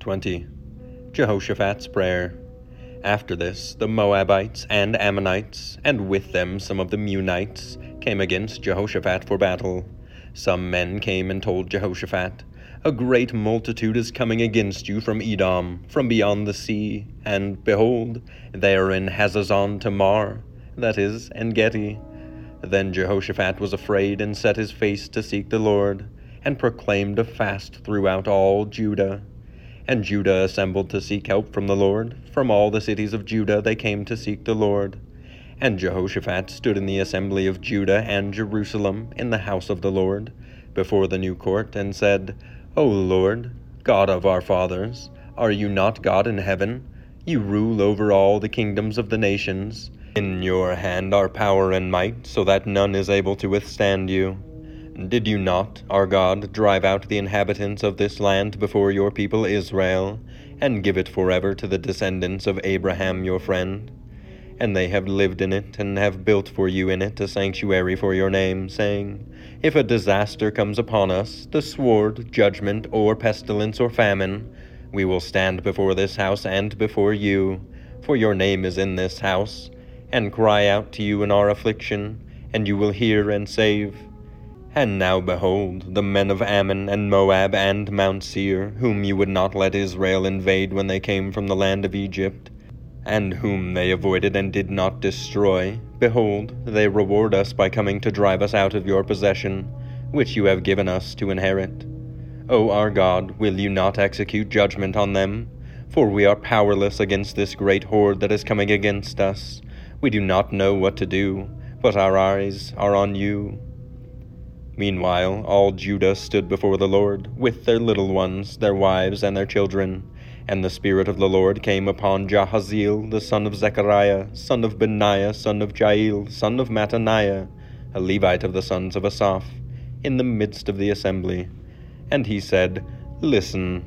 20 Jehoshaphat's Prayer. After this, the Moabites and Ammonites, and with them some of the Meunites, came against Jehoshaphat for battle. Some men came and told Jehoshaphat, A great multitude is coming against you from Edom, from beyond the sea, and behold, they are in Hazazon Tamar, that is, Engedi. Then Jehoshaphat was afraid and set his face to seek the Lord and proclaimed a fast throughout all Judah. And Judah assembled to seek help from the Lord. From all the cities of Judah they came to seek the Lord. And Jehoshaphat stood in the assembly of Judah and Jerusalem in the house of the Lord, before the new court, and said, O Lord, God of our fathers, are you not God in heaven? You rule over all the kingdoms of the nations. In your hand are power and might, so that none is able to withstand you. Did you not, our God, drive out the inhabitants of this land before your people Israel, and give it forever to the descendants of Abraham your friend? And they have lived in it, and have built for you in it a sanctuary for your name, saying, If a disaster comes upon us, the sword, judgment, or pestilence, or famine, we will stand before this house and before you, for your name is in this house, and cry out to you in our affliction, and you will hear and save. And now behold, the men of Ammon and Moab and Mount Seir, whom you would not let Israel invade when they came from the land of Egypt, and whom they avoided and did not destroy, behold, they reward us by coming to drive us out of your possession, which you have given us to inherit. O our God, will you not execute judgment on them? For we are powerless against this great horde that is coming against us. We do not know what to do, but our eyes are on you. Meanwhile, all Judah stood before the Lord, with their little ones, their wives, and their children. And the Spirit of the Lord came upon Jahaziel, the son of Zechariah, son of Benaiah, son of Jeiel, son of Mattaniah, a Levite of the sons of Asaph, in the midst of the assembly. And he said, Listen,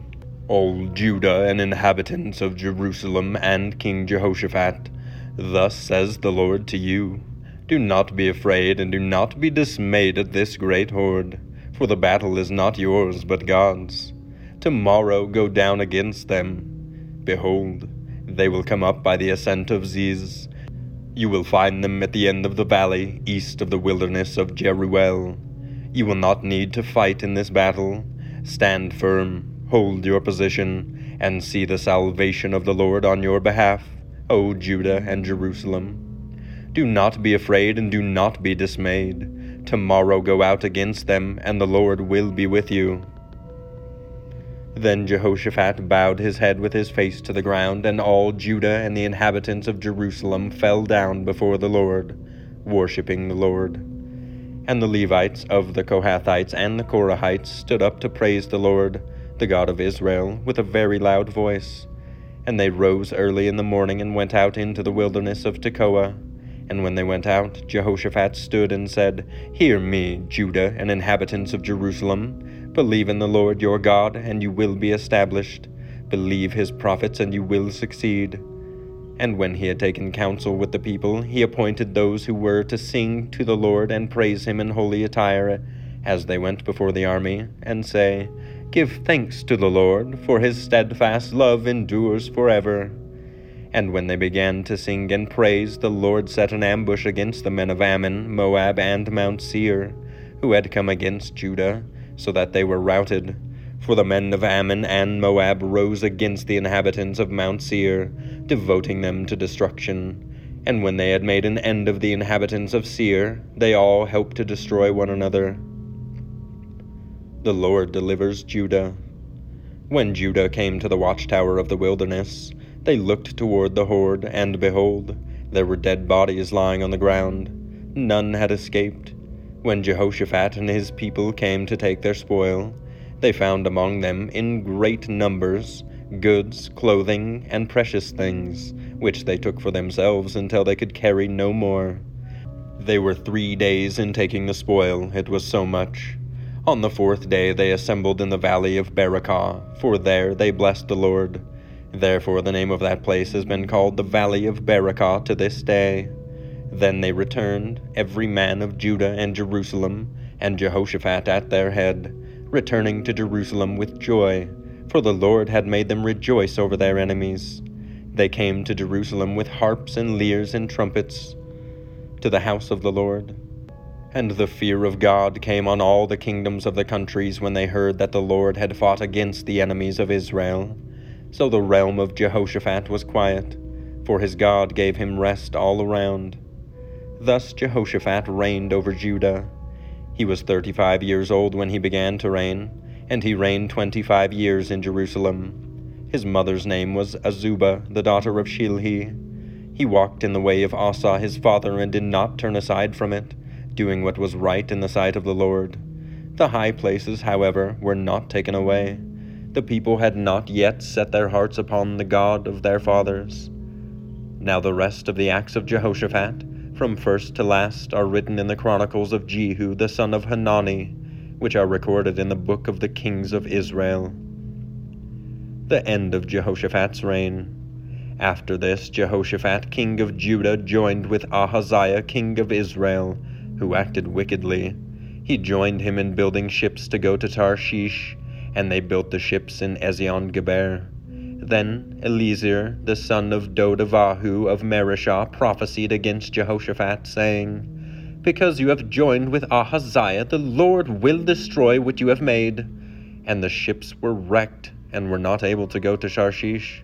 all Judah and inhabitants of Jerusalem and King Jehoshaphat, thus says the Lord to you. Do not be afraid, and do not be dismayed at this great horde, for the battle is not yours, but God's. Tomorrow go down against them. Behold, they will come up by the ascent of Ziz. You will find them at the end of the valley, east of the wilderness of Jeruel. You will not need to fight in this battle. Stand firm, hold your position, and see the salvation of the Lord on your behalf, O Judah and Jerusalem. Do not be afraid and do not be dismayed. Tomorrow go out against them, and the Lord will be with you. Then Jehoshaphat bowed his head with his face to the ground, and all Judah and the inhabitants of Jerusalem fell down before the Lord, worshipping the Lord. And the Levites of the Kohathites and the Korahites stood up to praise the Lord, the God of Israel, with a very loud voice. And they rose early in the morning and went out into the wilderness of Tekoa. And when they went out, Jehoshaphat stood and said, Hear me, Judah and inhabitants of Jerusalem. Believe in the Lord your God, and you will be established. Believe his prophets, and you will succeed. And when he had taken counsel with the people, he appointed those who were to sing to the Lord and praise him in holy attire, as they went before the army, and say, Give thanks to the Lord, for his steadfast love endures forever. And when they began to sing and praise, the Lord set an ambush against the men of Ammon, Moab, and Mount Seir, who had come against Judah, so that they were routed. For the men of Ammon and Moab rose against the inhabitants of Mount Seir, devoting them to destruction. And when they had made an end of the inhabitants of Seir, they all helped to destroy one another. The Lord delivers Judah. When Judah came to the watchtower of the wilderness, they looked toward the horde, and behold, there were dead bodies lying on the ground. None had escaped. When Jehoshaphat and his people came to take their spoil, they found among them in great numbers goods, clothing, and precious things, which they took for themselves until they could carry no more. They were three days in taking the spoil, it was so much. On the fourth day they assembled in the valley of Beracah, for there they blessed the Lord. Therefore the name of that place has been called the Valley of Beracah to this day. Then they returned, every man of Judah and Jerusalem, and Jehoshaphat at their head returning to Jerusalem with joy, for the Lord had made them rejoice over their enemies. They came to Jerusalem with harps and lyres and trumpets, to the house of the Lord. And the fear of God came on all the kingdoms of the countries when they heard that the Lord had fought against the enemies of Israel. So the realm of Jehoshaphat was quiet, for his God gave him rest all around. Thus Jehoshaphat reigned over Judah he was thirty five years old when he began to reign, and he reigned twenty five years in Jerusalem. His mother's name was Azubah, the daughter of Shilhi. He walked in the way of Asa his father and did not turn aside from it, doing what was right in the sight of the Lord. The high places, however, were not taken away. The people had not yet set their hearts upon the God of their fathers. Now the rest of the acts of Jehoshaphat, from first to last, are written in the chronicles of Jehu the son of Hanani, which are recorded in the book of the kings of Israel. The end of Jehoshaphat's reign. After this, Jehoshaphat, king of Judah, joined with Ahaziah, king of Israel, who acted wickedly. He joined him in building ships to go to Tarshish, and they built the ships in Ezion Geber. Then Eliezer, the son of Dodavahu of Mareshah, prophesied against Jehoshaphat, saying, Because you have joined with Ahaziah, the Lord will destroy what you have made. And the ships were wrecked and were not able to go to Tarshish.